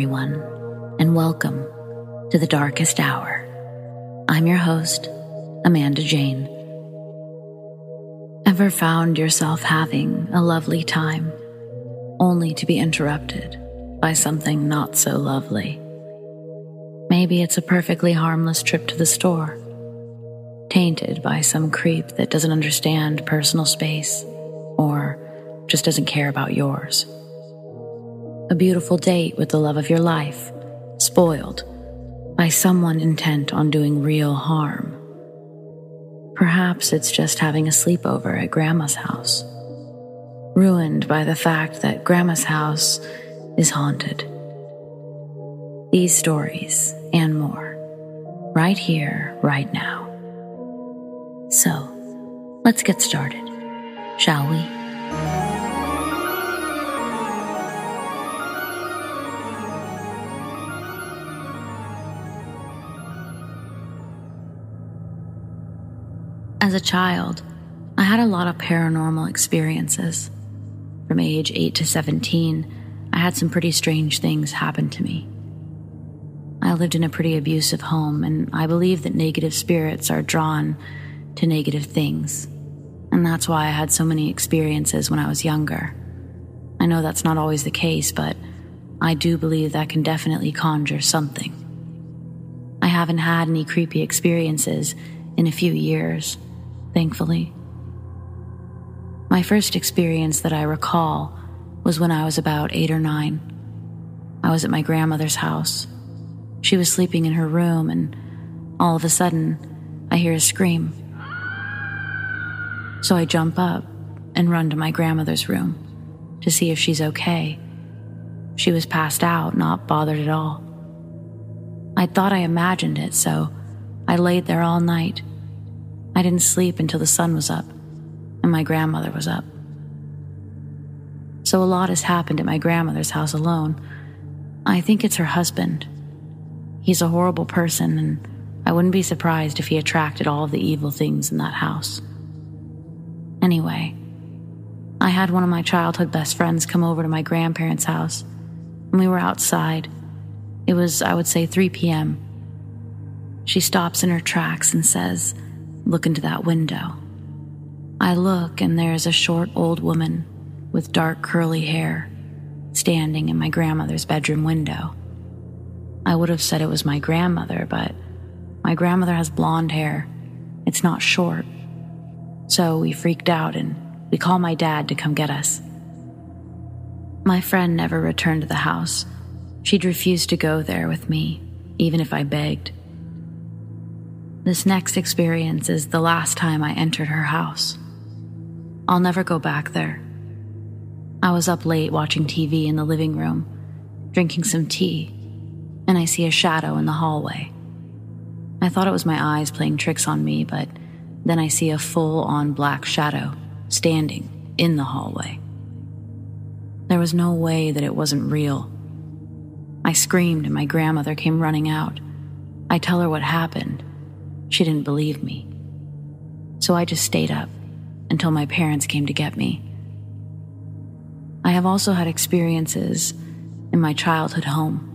everyone, and welcome to the darkest hour. I'm your host, Amanda Jane. Ever found yourself having a lovely time, only to be interrupted by something not so lovely? Maybe it's a perfectly harmless trip to the store, tainted by some creep that doesn't understand personal space or just doesn't care about yours. A beautiful date with the love of your life, spoiled by someone intent on doing real harm. Perhaps it's just having a sleepover at Grandma's house, ruined by the fact that Grandma's house is haunted. These stories and more, right here, right now. So, let's get started, shall we? As a child, I had a lot of paranormal experiences. From age 8 to 17, I had some pretty strange things happen to me. I lived in a pretty abusive home, and I believe that negative spirits are drawn to negative things. And that's why I had so many experiences when I was younger. I know that's not always the case, but I do believe that can definitely conjure something. I haven't had any creepy experiences in a few years, thankfully. My first experience that I recall was when I was about eight or nine. I was at my grandmother's house. She was sleeping in her room, and all of a sudden, I hear a scream. So I jump up and run to my grandmother's room to see if she's okay. She was passed out, not bothered at all. I thought I imagined it, so I laid there all night. I didn't sleep until the sun was up and my grandmother was up. So a lot has happened at my grandmother's house alone. I think it's her husband. He's a horrible person, and I wouldn't be surprised if he attracted all of the evil things in that house. Anyway, I had one of my childhood best friends come over to my grandparents' house, and we were outside. It was, I would say, 3 p.m. She stops in her tracks and says, Look into that window. I look, and there is a short old woman with dark curly hair standing in my grandmother's bedroom window. I would have said it was my grandmother, but my grandmother has blonde hair. It's not short. So we freaked out and we called my dad to come get us. My friend never returned to the house. She'd refused to go there with me, even if I begged. This next experience is the last time I entered her house. I'll never go back there. I was up late watching TV in the living room, drinking some tea, and I see a shadow in the hallway. I thought it was my eyes playing tricks on me, but then I see a full on black shadow standing in the hallway. There was no way that it wasn't real. I screamed and my grandmother came running out. I tell her what happened. She didn't believe me. So I just stayed up until my parents came to get me. I have also had experiences in my childhood home.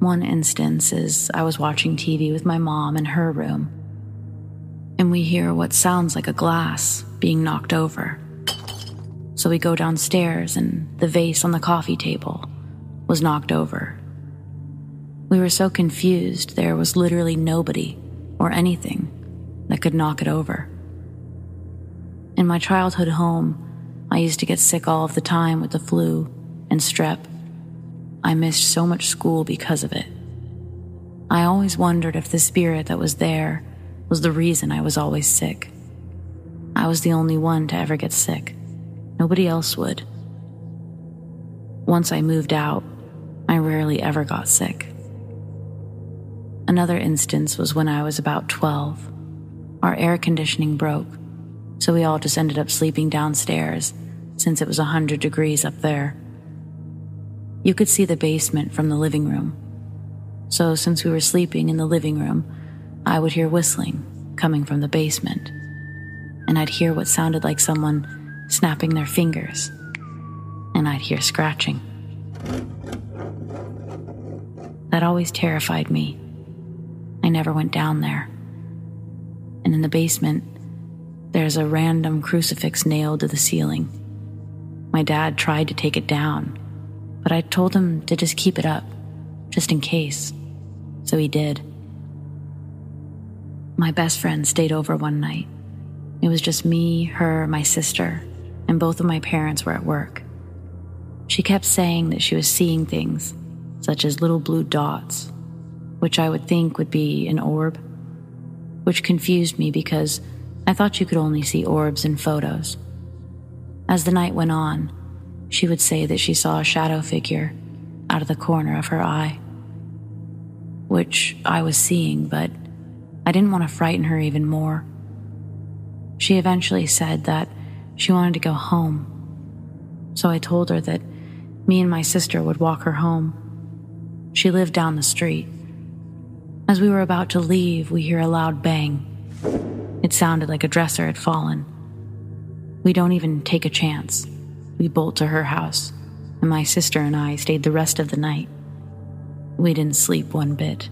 One instance is I was watching TV with my mom in her room and we hear what sounds like a glass being knocked over. So we go downstairs, and the vase on the coffee table was knocked over. We were so confused, there was literally nobody or anything that could knock it over. In my childhood home, I used to get sick all of the time with the flu and strep. I missed so much school because of it. I always wondered if the spirit that was there was the reason I was always sick. I was the only one to ever get sick. Nobody else would. Once I moved out, I rarely ever got sick. Another instance was when I was about 12. Our air conditioning broke, so we all just ended up sleeping downstairs since it was 100 degrees up there. You could see the basement from the living room. So, since we were sleeping in the living room, I would hear whistling coming from the basement, and I'd hear what sounded like someone snapping their fingers, and I'd hear scratching. That always terrified me. I never went down there. And in the basement, there's a random crucifix nailed to the ceiling. My dad tried to take it down, but I told him to just keep it up, just in case. So he did. My best friend stayed over one night. It was just me, her, my sister, and both of my parents were at work. She kept saying that she was seeing things, such as little blue dots, which I would think would be an orb, which confused me because I thought you could only see orbs in photos. As the night went on, she would say that she saw a shadow figure out of the corner of her eye, which I was seeing, but I didn't want to frighten her even more. She eventually said that she wanted to go home, so I told her that me and my sister would walk her home. She lived down the street. As we were about to leave, we hear a loud bang. It sounded like a dresser had fallen. We don't even take a chance. We bolt to her house, and my sister and I stayed the rest of the night. We didn't sleep one bit.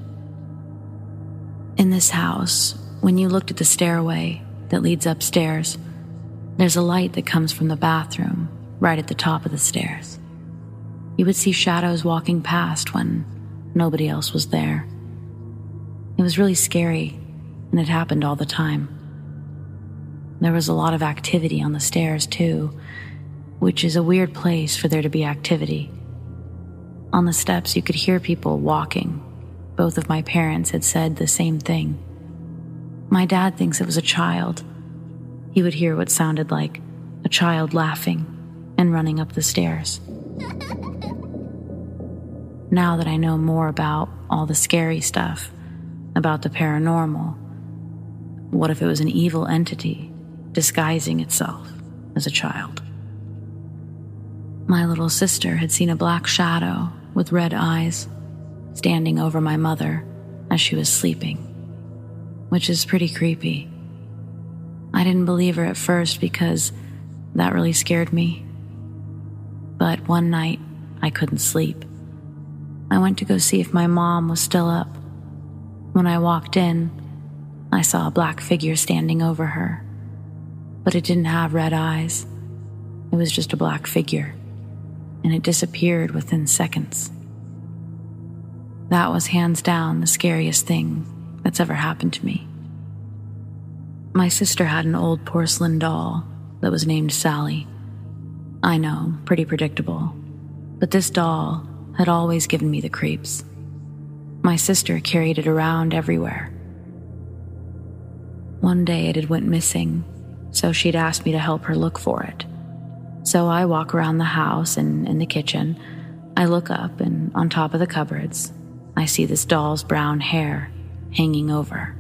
In this house, when you looked at the stairway that leads upstairs, there's a light that comes from the bathroom right at the top of the stairs. You would see shadows walking past when nobody else was there. It was really scary, and it happened all the time. There was a lot of activity on the stairs, too, which is a weird place for there to be activity. On the steps, you could hear people walking. Both of my parents had said the same thing. My dad thinks it was a child. He would hear what sounded like a child laughing and running up the stairs. now that I know more about all the scary stuff, about the paranormal, what if it was an evil entity disguising itself as a child. My little sister had seen a black shadow with red eyes standing over my mother as she was sleeping, which is pretty creepy. I didn't believe her at first because that really scared me. But one night, I couldn't sleep. I went to go see if my mom was still up. When I walked in, I saw a black figure standing over her but it didn't have red eyes. It was just a black figure, and it disappeared within seconds. That was hands down the scariest thing that's ever happened to me. My sister had an old porcelain doll that was named Sally. I know, pretty predictable, but this doll had always given me the creeps. My sister carried it around everywhere. One day it had went missing so she'd asked me to help her look for it. So I walk around the house and in the kitchen. I look up, and on top of the cupboards, I see this doll's brown hair hanging over.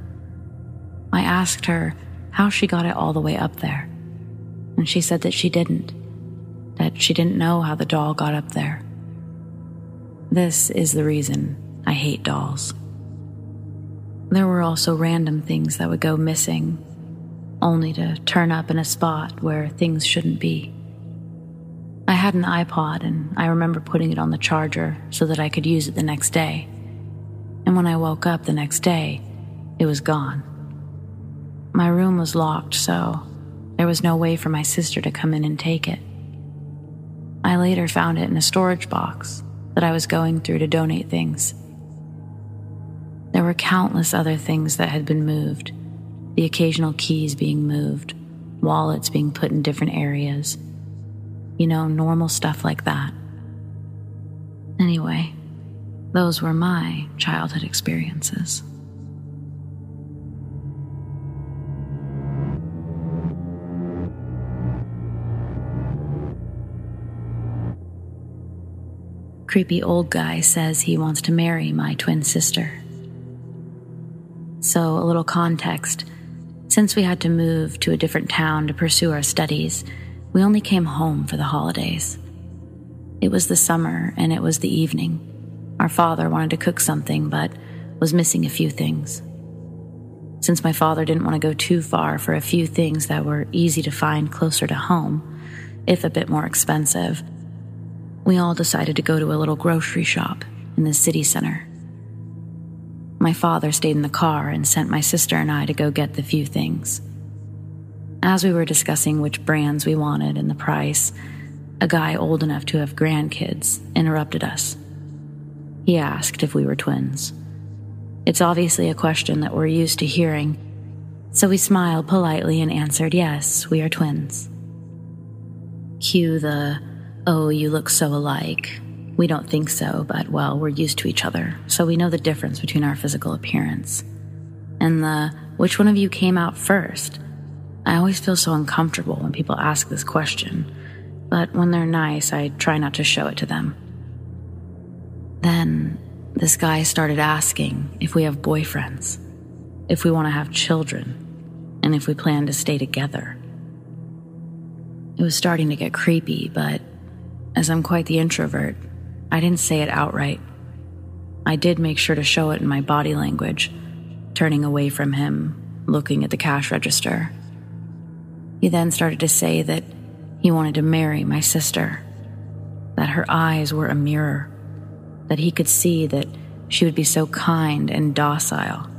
I asked her how she got it all the way up there, and she said that she didn't, that she didn't know how the doll got up there. This is the reason I hate dolls. There were also random things that would go missing only to turn up in a spot where things shouldn't be. I had an iPod and I remember putting it on the charger so that I could use it the next day. And when I woke up the next day, it was gone. My room was locked, so there was no way for my sister to come in and take it. I later found it in a storage box that I was going through to donate things. There were countless other things that had been moved the occasional keys being moved, wallets being put in different areas. You know, normal stuff like that. Anyway, those were my childhood experiences. Creepy old guy says he wants to marry my twin sister. So, a little context since we had to move to a different town to pursue our studies, we only came home for the holidays. It was the summer and it was the evening. Our father wanted to cook something, but was missing a few things. Since my father didn't want to go too far for a few things that were easy to find closer to home, if a bit more expensive, we all decided to go to a little grocery shop in the city center My father stayed in the car and sent my sister and I to go get the few things. As we were discussing which brands we wanted and the price, a guy old enough to have grandkids interrupted us. He asked if we were twins. It's obviously a question that we're used to hearing, so we smiled politely and answered, Yes, we are twins. Cue the, Oh, you look so alike. We don't think so, but well, we're used to each other, so we know the difference between our physical appearance. And the, Which one of you came out first? I always feel so uncomfortable when people ask this question, but when they're nice, I try not to show it to them. Then this guy started asking if we have boyfriends, if we want to have children, and if we plan to stay together. It was starting to get creepy, but as I'm quite the introvert, I didn't say it outright. I did make sure to show it in my body language, turning away from him, looking at the cash register. He then started to say that he wanted to marry my sister, that her eyes were a mirror that he could see that she would be so kind and docile.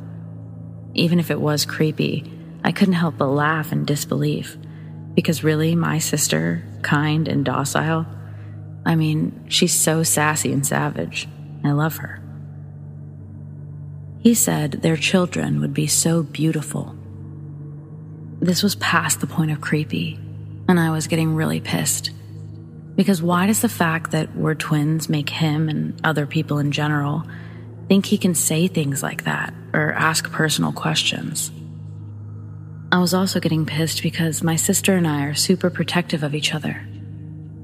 Even if it was creepy, I couldn't help but laugh in disbelief. Because really, my sister, kind and docile? I mean, she's so sassy and savage. I love her. He said their children would be so beautiful. This was past the point of creepy, and I was getting really pissed. Because why does the fact that we're twins make him and other people in general think he can say things like that or ask personal questions? I was also getting pissed because my sister and I are super protective of each other.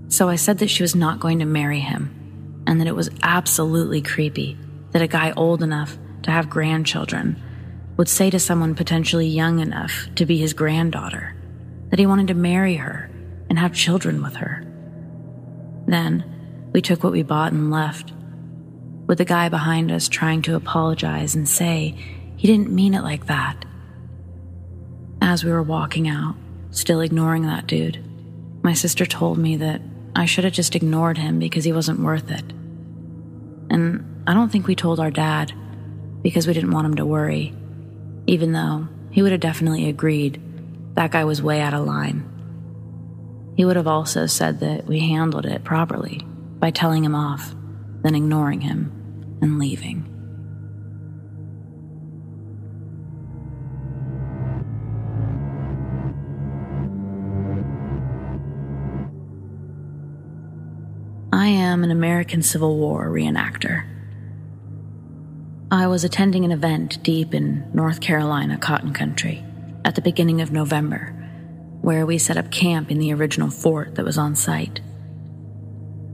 So I said that she was not going to marry him and that it was absolutely creepy that a guy old enough to have grandchildren would say to someone potentially young enough to be his granddaughter that he wanted to marry her and have children with her. Then we took what we bought and left, with the guy behind us trying to apologize and say he didn't mean it like that. As we were walking out, still ignoring that dude, my sister told me that I should have just ignored him because he wasn't worth it. And I don't think we told our dad because we didn't want him to worry, even though he would have definitely agreed that guy was way out of line. He would have also said that we handled it properly by telling him off, then ignoring him and leaving. I am an American Civil War reenactor. I was attending an event deep in North Carolina cotton country at the beginning of November where we set up camp in the original fort that was on site.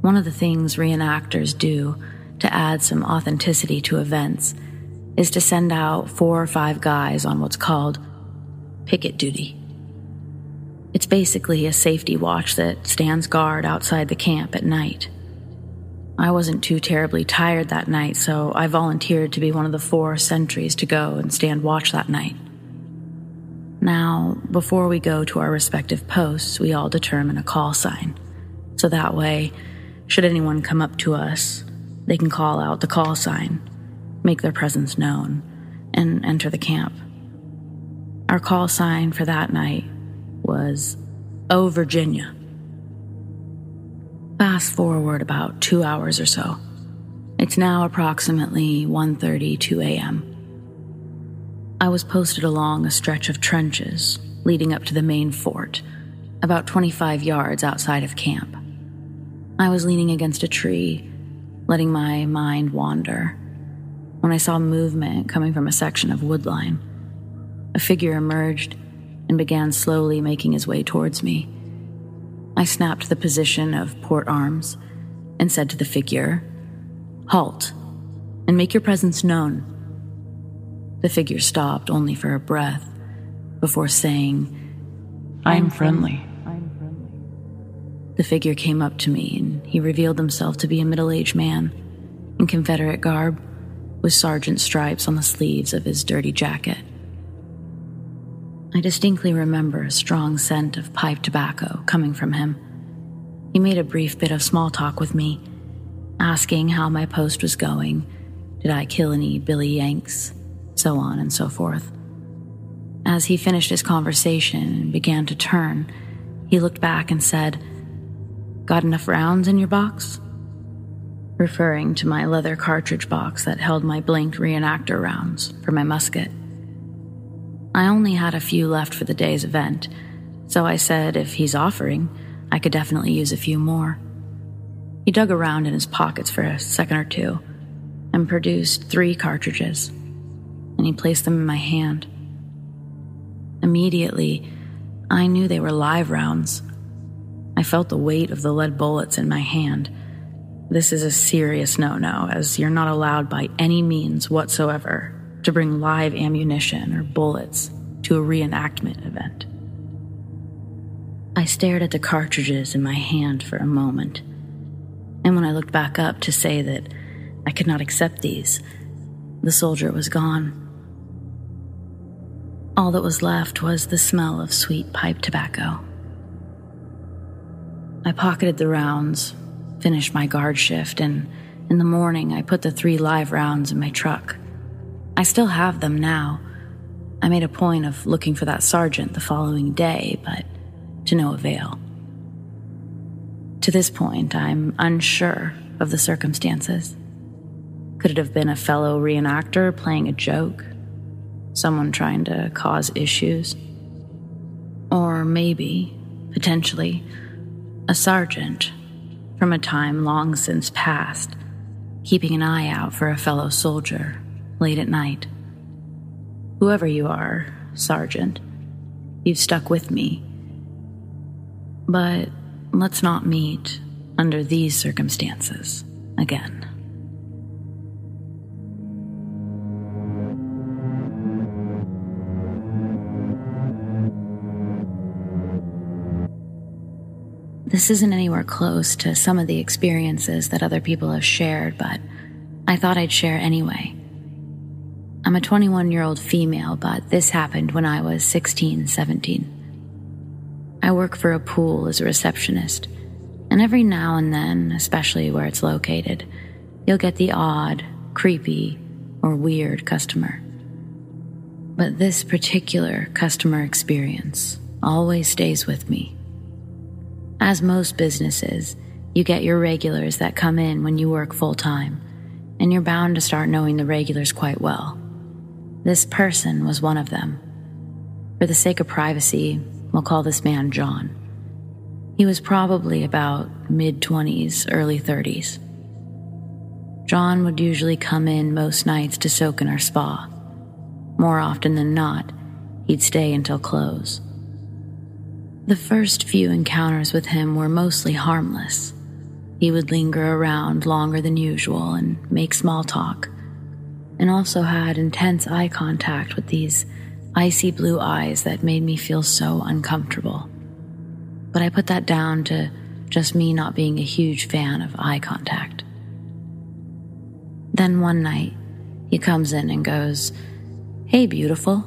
One of the things reenactors do to add some authenticity to events is to send out four or five guys on what's called picket duty. It's basically a safety watch that stands guard outside the camp at night. I wasn't too terribly tired that night, so I volunteered to be one of the four sentries to go and stand watch that night. Now, before we go to our respective posts, we all determine a call sign. So that way, should anyone come up to us, they can call out the call sign, make their presence known, and enter the camp. Our call sign for that night was Oh Virginia. Fast forward about 2 hours or so. It's now approximately 1:32 a.m. I was posted along a stretch of trenches leading up to the main fort, about 25 yards outside of camp. I was leaning against a tree, letting my mind wander, when I saw movement coming from a section of woodline. A figure emerged and began slowly making his way towards me. I snapped the position of port arms and said to the figure, Halt, and make your presence known. The figure stopped only for a breath before saying, I'm friendly. The figure came up to me and he revealed himself to be a middle aged man in Confederate garb with sergeant stripes on the sleeves of his dirty jacket. I distinctly remember a strong scent of pipe tobacco coming from him. He made a brief bit of small talk with me, asking how my post was going Did I kill any Billy Yanks? So on and so forth. As he finished his conversation and began to turn, he looked back and said, Got enough rounds in your box? Referring to my leather cartridge box that held my blinked reenactor rounds for my musket. I only had a few left for the day's event, so I said if he's offering, I could definitely use a few more. He dug around in his pockets for a second or two and produced three cartridges, and he placed them in my hand. Immediately, I knew they were live rounds. I felt the weight of the lead bullets in my hand. This is a serious no no, as you're not allowed by any means whatsoever to bring live ammunition or bullets to a reenactment event. I stared at the cartridges in my hand for a moment, and when I looked back up to say that I could not accept these, the soldier was gone. All that was left was the smell of sweet pipe tobacco. I pocketed the rounds, finished my guard shift, and in the morning I put the three live rounds in my truck. I still have them now. I made a point of looking for that sergeant the following day, but to no avail. To this point, I'm unsure of the circumstances. Could it have been a fellow reenactor playing a joke? Someone trying to cause issues? Or maybe, potentially, a sergeant from a time long since past, keeping an eye out for a fellow soldier late at night. Whoever you are, Sergeant, you've stuck with me. But let's not meet under these circumstances again. This isn't anywhere close to some of the experiences that other people have shared, but I thought I'd share anyway. I'm a 21 year old female, but this happened when I was 16, 17. I work for a pool as a receptionist, and every now and then, especially where it's located, you'll get the odd, creepy, or weird customer. But this particular customer experience always stays with me. As most businesses, you get your regulars that come in when you work full time, and you're bound to start knowing the regulars quite well. This person was one of them. For the sake of privacy, we'll call this man John. He was probably about mid 20s, early 30s. John would usually come in most nights to soak in our spa. More often than not, he'd stay until close. The first few encounters with him were mostly harmless. He would linger around longer than usual and make small talk and also had intense eye contact with these icy blue eyes that made me feel so uncomfortable. But I put that down to just me not being a huge fan of eye contact. Then one night, he comes in and goes, Hey, beautiful.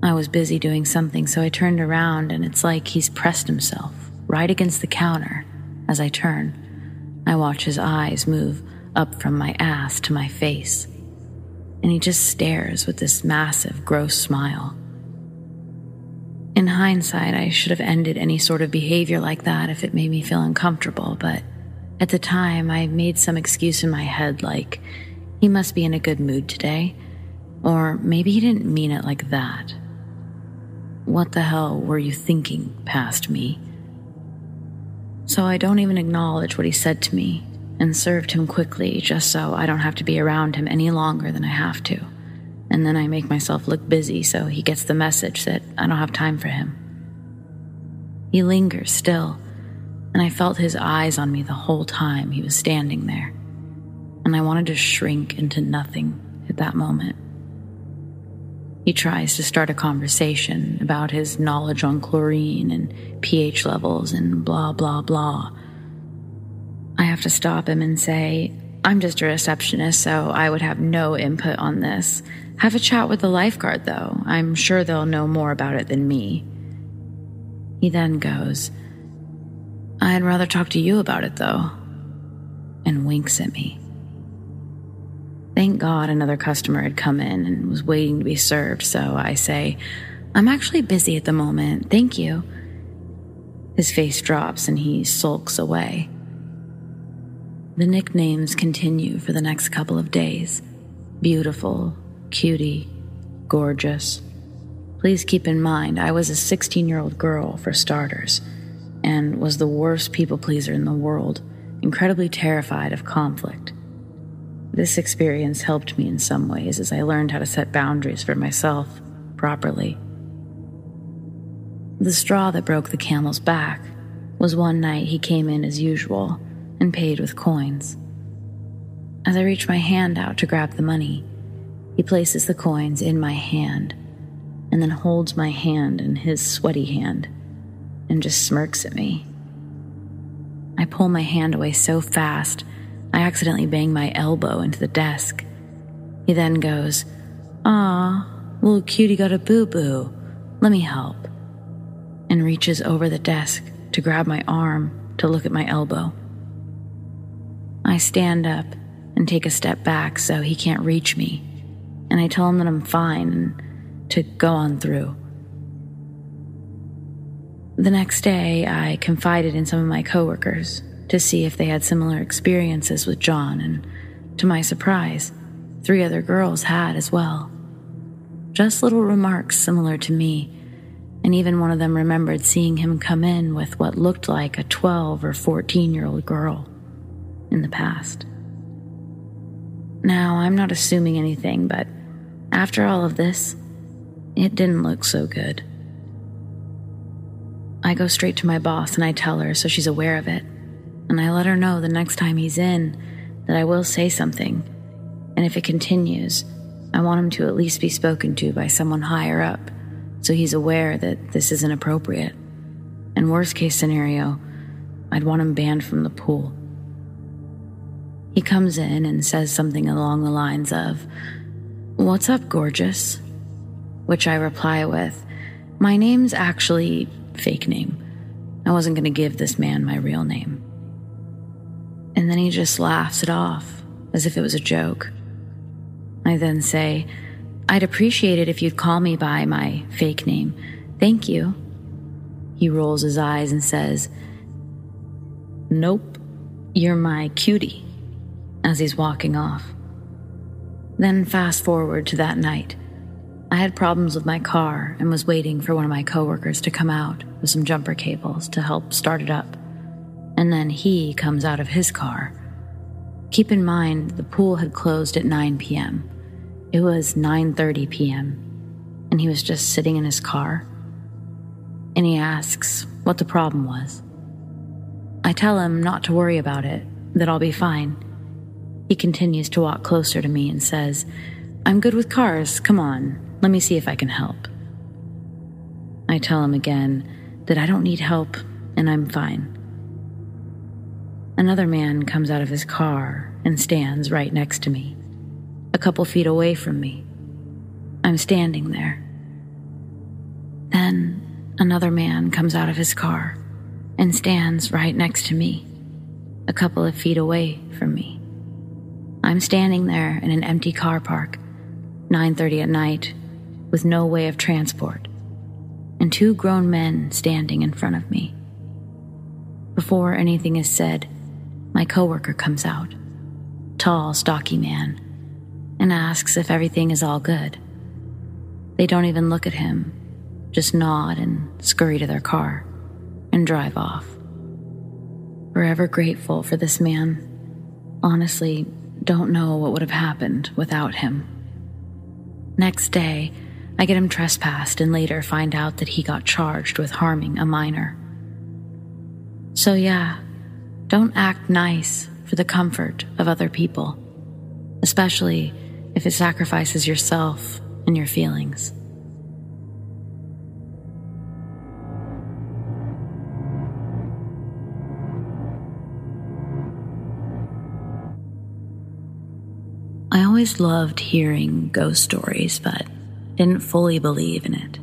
I was busy doing something, so I turned around and it's like he's pressed himself right against the counter. As I turn, I watch his eyes move up from my ass to my face, and he just stares with this massive, gross smile. In hindsight, I should have ended any sort of behavior like that if it made me feel uncomfortable, but at the time, I made some excuse in my head like, he must be in a good mood today, or maybe he didn't mean it like that. What the hell were you thinking past me? So I don't even acknowledge what he said to me and served him quickly just so I don't have to be around him any longer than I have to. And then I make myself look busy so he gets the message that I don't have time for him. He lingers still, and I felt his eyes on me the whole time he was standing there. And I wanted to shrink into nothing at that moment. He tries to start a conversation about his knowledge on chlorine and pH levels and blah, blah, blah. I have to stop him and say, I'm just a receptionist, so I would have no input on this. Have a chat with the lifeguard, though. I'm sure they'll know more about it than me. He then goes, I'd rather talk to you about it, though, and winks at me. Thank God another customer had come in and was waiting to be served, so I say, I'm actually busy at the moment, thank you. His face drops and he sulks away. The nicknames continue for the next couple of days beautiful, cutie, gorgeous. Please keep in mind, I was a 16 year old girl, for starters, and was the worst people pleaser in the world, incredibly terrified of conflict. This experience helped me in some ways as I learned how to set boundaries for myself properly. The straw that broke the camel's back was one night he came in as usual and paid with coins. As I reach my hand out to grab the money, he places the coins in my hand and then holds my hand in his sweaty hand and just smirks at me. I pull my hand away so fast, I accidentally bang my elbow into the desk. He then goes, Ah, little cutie got a boo boo. Let me help. And reaches over the desk to grab my arm to look at my elbow. I stand up and take a step back so he can't reach me, and I tell him that I'm fine and to go on through. The next day, I confided in some of my coworkers to see if they had similar experiences with John, and to my surprise, three other girls had as well. Just little remarks similar to me, and even one of them remembered seeing him come in with what looked like a 12 or 14 year old girl in the past. Now, I'm not assuming anything, but after all of this, it didn't look so good. I go straight to my boss and I tell her so she's aware of it. And I let her know the next time he's in that I will say something. And if it continues, I want him to at least be spoken to by someone higher up so he's aware that this isn't appropriate. And worst case scenario, I'd want him banned from the pool. He comes in and says something along the lines of, What's up, gorgeous? Which I reply with, My name's actually fake name. I wasn't going to give this man my real name. And then he just laughs it off as if it was a joke. I then say, I'd appreciate it if you'd call me by my fake name. Thank you. He rolls his eyes and says, Nope, you're my cutie as he's walking off. Then fast forward to that night. I had problems with my car and was waiting for one of my coworkers to come out with some jumper cables to help start it up. And then he comes out of his car. Keep in mind the pool had closed at 9 p.m. It was 9:30 p.m. and he was just sitting in his car. And he asks what the problem was. I tell him not to worry about it, that I'll be fine he continues to walk closer to me and says, I'm good with cars. Come on, let me see if I can help. I tell him again that I don't need help and I'm fine. Another man comes out of his car and stands right next to me, a couple feet away from me. I'm standing there. Then another man comes out of his car and stands right next to me, a couple of feet away from me. I'm standing there in an empty car park, 9:30 at night, with no way of transport, and two grown men standing in front of me. Before anything is said, my coworker comes out, tall, stocky man, and asks if everything is all good. They don't even look at him, just nod and scurry to their car and drive off. Forever grateful for this man. Honestly, don't know what would have happened without him. Next day, I get him trespassed and later find out that he got charged with harming a minor. So, yeah, don't act nice for the comfort of other people, especially if it sacrifices yourself and your feelings. Always loved hearing ghost stories, but didn't fully believe in it.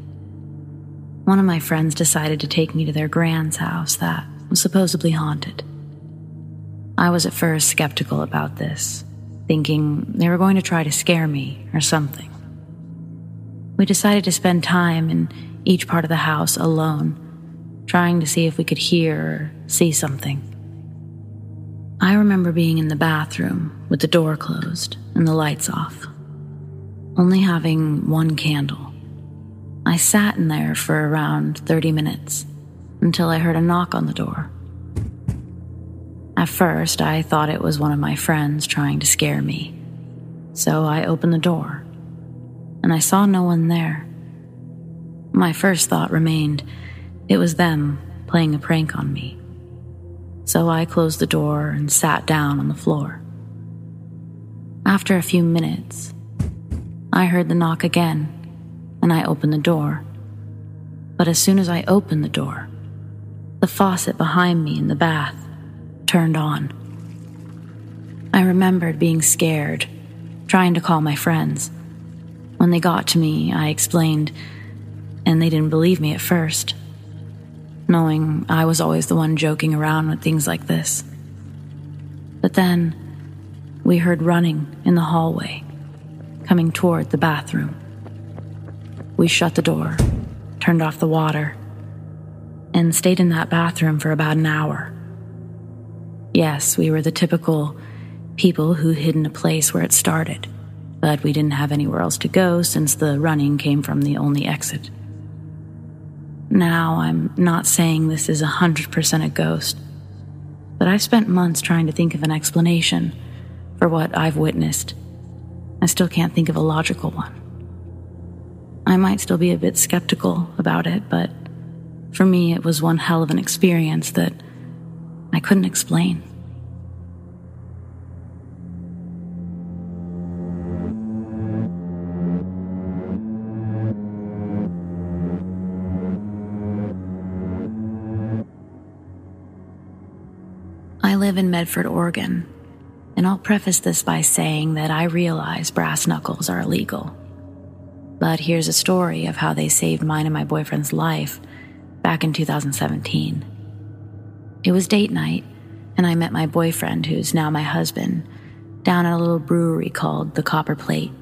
One of my friends decided to take me to their grand's house that was supposedly haunted. I was at first skeptical about this, thinking they were going to try to scare me or something. We decided to spend time in each part of the house alone, trying to see if we could hear or see something. I remember being in the bathroom with the door closed and the lights off, only having one candle. I sat in there for around 30 minutes until I heard a knock on the door. At first, I thought it was one of my friends trying to scare me, so I opened the door and I saw no one there. My first thought remained it was them playing a prank on me. So I closed the door and sat down on the floor. After a few minutes, I heard the knock again and I opened the door. But as soon as I opened the door, the faucet behind me in the bath turned on. I remembered being scared, trying to call my friends when they got to me, I explained, and they didn't believe me at first, knowing I was always the one joking around with things like this. But then we heard running in the hallway, coming toward the bathroom. We shut the door, turned off the water, and stayed in that bathroom for about an hour. Yes, we were the typical people who hid in a place where it started but we didn't have anywhere else to go since the running came from the only exit. Now, I'm not saying this is 100% a ghost, but I've spent months trying to think of an explanation for what I've witnessed. I still can't think of a logical one. I might still be a bit skeptical about it, but for me, it was one hell of an experience that I couldn't explain. Live in Medford, Oregon, and I'll preface this by saying that I realize brass knuckles are illegal. But here's a story of how they saved mine and my boyfriend's life back in 2017. It was date night, and I met my boyfriend, who's now my husband, down at a little brewery called the Copper Plate.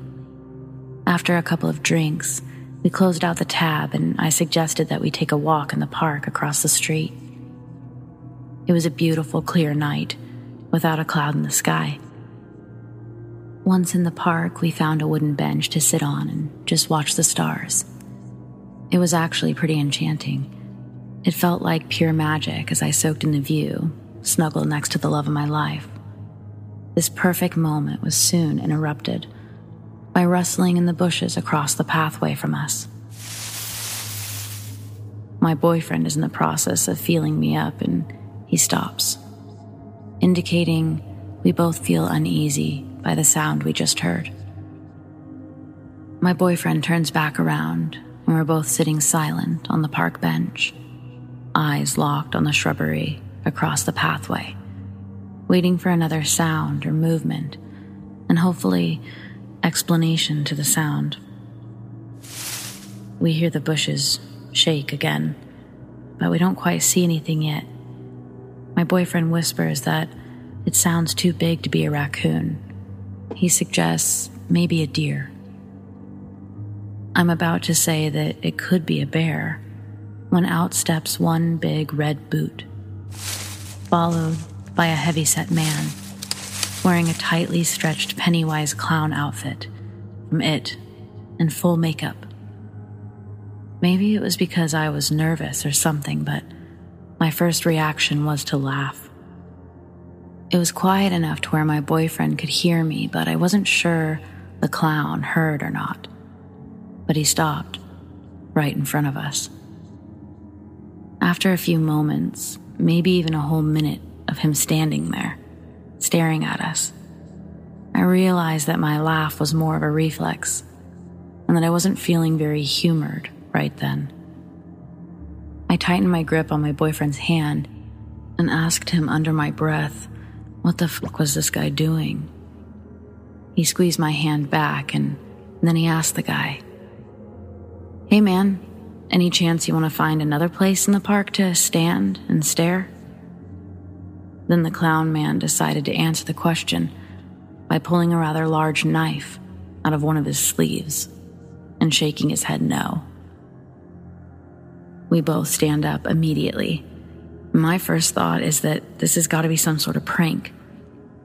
After a couple of drinks, we closed out the tab, and I suggested that we take a walk in the park across the street. It was a beautiful, clear night, without a cloud in the sky. Once in the park, we found a wooden bench to sit on and just watch the stars. It was actually pretty enchanting. It felt like pure magic as I soaked in the view, snuggled next to the love of my life. This perfect moment was soon interrupted by rustling in the bushes across the pathway from us. My boyfriend is in the process of feeling me up and he stops, indicating we both feel uneasy by the sound we just heard. My boyfriend turns back around, and we're both sitting silent on the park bench, eyes locked on the shrubbery across the pathway, waiting for another sound or movement, and hopefully explanation to the sound. We hear the bushes shake again, but we don't quite see anything yet. My boyfriend whispers that it sounds too big to be a raccoon. He suggests maybe a deer. I'm about to say that it could be a bear when out steps one big red boot, followed by a heavy-set man wearing a tightly stretched Pennywise clown outfit from it and full makeup. Maybe it was because I was nervous or something, but my first reaction was to laugh. It was quiet enough to where my boyfriend could hear me, but I wasn't sure the clown heard or not. But he stopped, right in front of us. After a few moments, maybe even a whole minute of him standing there, staring at us, I realized that my laugh was more of a reflex and that I wasn't feeling very humored right then. I tightened my grip on my boyfriend's hand and asked him under my breath, What the fuck was this guy doing? He squeezed my hand back and then he asked the guy, Hey man, any chance you want to find another place in the park to stand and stare? Then the clown man decided to answer the question, by pulling a rather large knife out of one of his sleeves and shaking his head no. We both stand up immediately. My first thought is that this has got to be some sort of prank,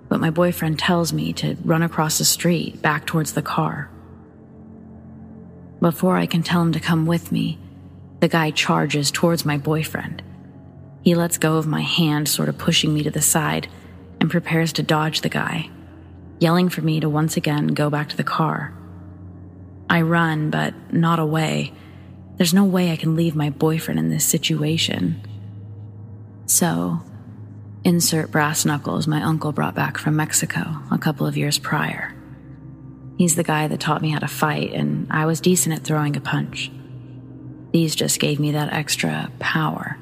but my boyfriend tells me to run across the street back towards the car. Before I can tell him to come with me, the guy charges towards my boyfriend. He lets go of my hand, sort of pushing me to the side, and prepares to dodge the guy, yelling for me to once again go back to the car. I run, but not away. There's no way I can leave my boyfriend in this situation. So, insert brass knuckles my uncle brought back from Mexico a couple of years prior. He's the guy that taught me how to fight, and I was decent at throwing a punch. These just gave me that extra power.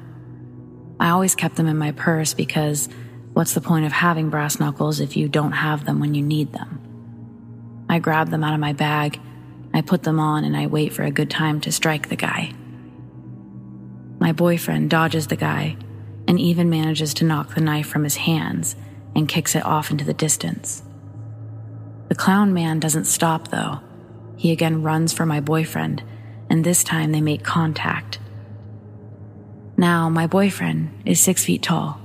I always kept them in my purse because what's the point of having brass knuckles if you don't have them when you need them? I grab them out of my bag, I put them on, and I wait for a good time to strike the guy. My boyfriend dodges the guy and even manages to knock the knife from his hands and kicks it off into the distance. The clown man doesn't stop, though. He again runs for my boyfriend and this time they make contact. Now, my boyfriend is six feet tall,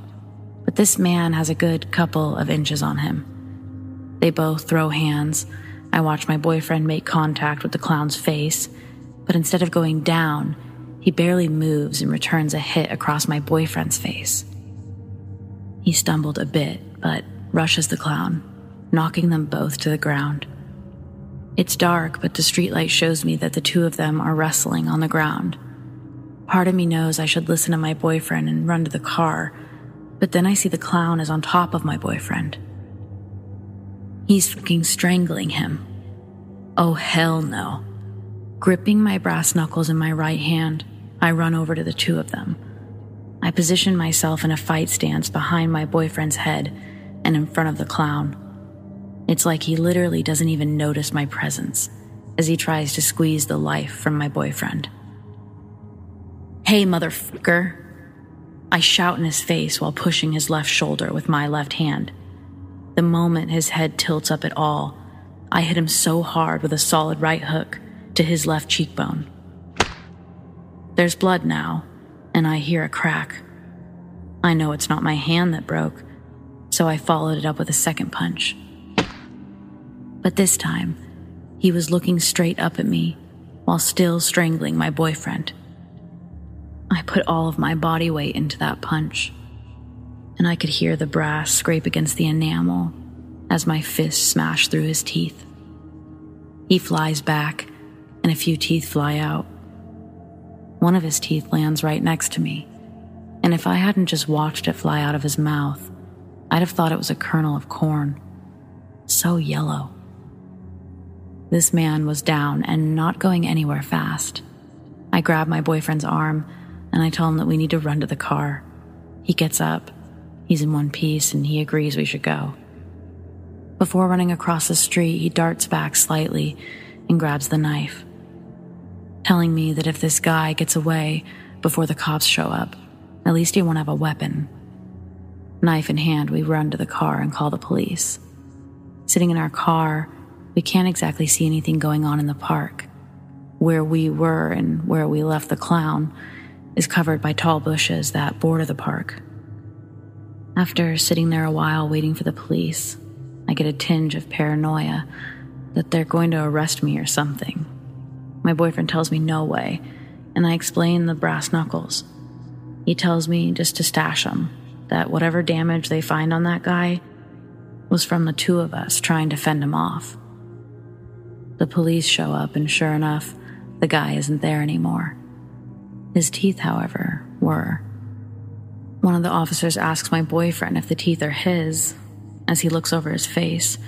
but this man has a good couple of inches on him. They both throw hands. I watch my boyfriend make contact with the clown's face, but instead of going down, he barely moves and returns a hit across my boyfriend's face. He stumbled a bit, but rushes the clown, knocking them both to the ground. It's dark, but the streetlight shows me that the two of them are wrestling on the ground. Part of me knows I should listen to my boyfriend and run to the car, but then I see the clown is on top of my boyfriend. He's fucking strangling him. Oh, hell no. Gripping my brass knuckles in my right hand, I run over to the two of them. I position myself in a fight stance behind my boyfriend's head and in front of the clown. It's like he literally doesn't even notice my presence as he tries to squeeze the life from my boyfriend. Hey, motherfucker! I shout in his face while pushing his left shoulder with my left hand. The moment his head tilts up at all, I hit him so hard with a solid right hook to his left cheekbone. There's blood now, and I hear a crack. I know it's not my hand that broke, so I followed it up with a second punch. But this time, he was looking straight up at me while still strangling my boyfriend. I put all of my body weight into that punch, and I could hear the brass scrape against the enamel as my fist smashed through his teeth. He flies back, and a few teeth fly out. One of his teeth lands right next to me, and if I hadn't just watched it fly out of his mouth, I'd have thought it was a kernel of corn. So yellow. This man was down and not going anywhere fast. I grab my boyfriend's arm and I tell him that we need to run to the car. He gets up. He's in one piece and he agrees we should go. Before running across the street, he darts back slightly and grabs the knife, telling me that if this guy gets away before the cops show up, at least he won't have a weapon. Knife in hand, we run to the car and call the police. Sitting in our car, we can't exactly see anything going on in the park. Where we were and where we left the clown is covered by tall bushes that border the park. After sitting there a while waiting for the police, I get a tinge of paranoia that they're going to arrest me or something. My boyfriend tells me no way, and I explain the brass knuckles. He tells me just to stash them, that whatever damage they find on that guy was from the two of us trying to fend him off. The police show up, and sure enough, the guy isn't there anymore. His teeth, however, were. One of the officers asks my boyfriend if the teeth are his as he looks over his face.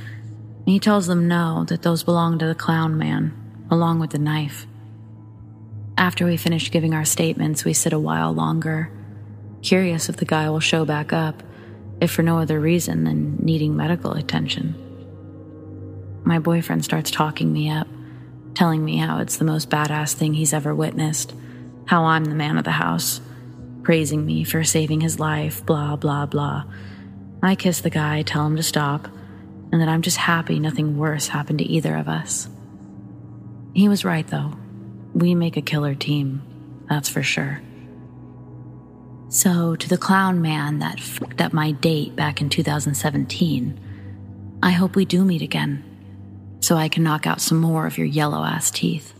He tells them no, that those belong to the clown man, along with the knife. After we finish giving our statements, we sit a while longer, curious if the guy will show back up, if for no other reason than needing medical attention. My boyfriend starts talking me up, telling me how it's the most badass thing he's ever witnessed, how I'm the man of the house, praising me for saving his life, blah, blah, blah. I kiss the guy, tell him to stop, and that I'm just happy nothing worse happened to either of us. He was right, though. We make a killer team, that's for sure. So, to the clown man that fucked up my date back in 2017, I hope we do meet again so I can knock out some more of your yellow ass teeth.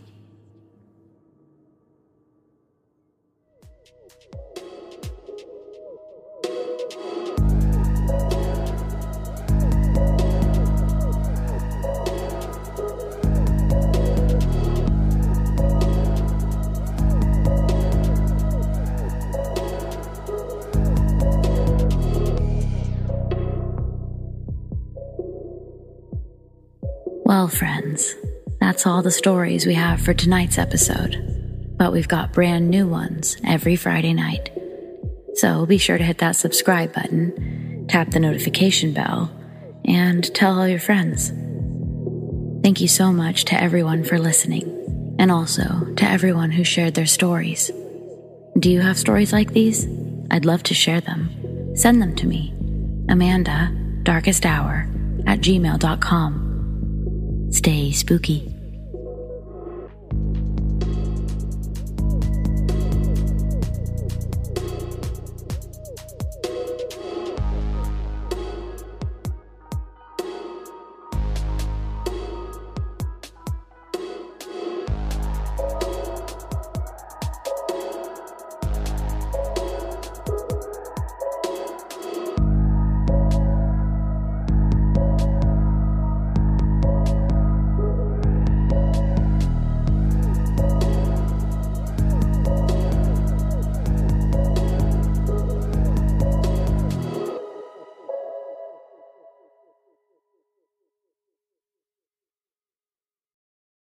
Well, friends, that's all the stories we have for tonight's episode. But we've got brand new ones every Friday night. So be sure to hit that subscribe button, tap the notification bell, and tell all your friends. Thank you so much to everyone for listening, and also to everyone who shared their stories. Do you have stories like these? I'd love to share them. Send them to me. Amanda, darkest hour, at gmail.com. Stay spooky.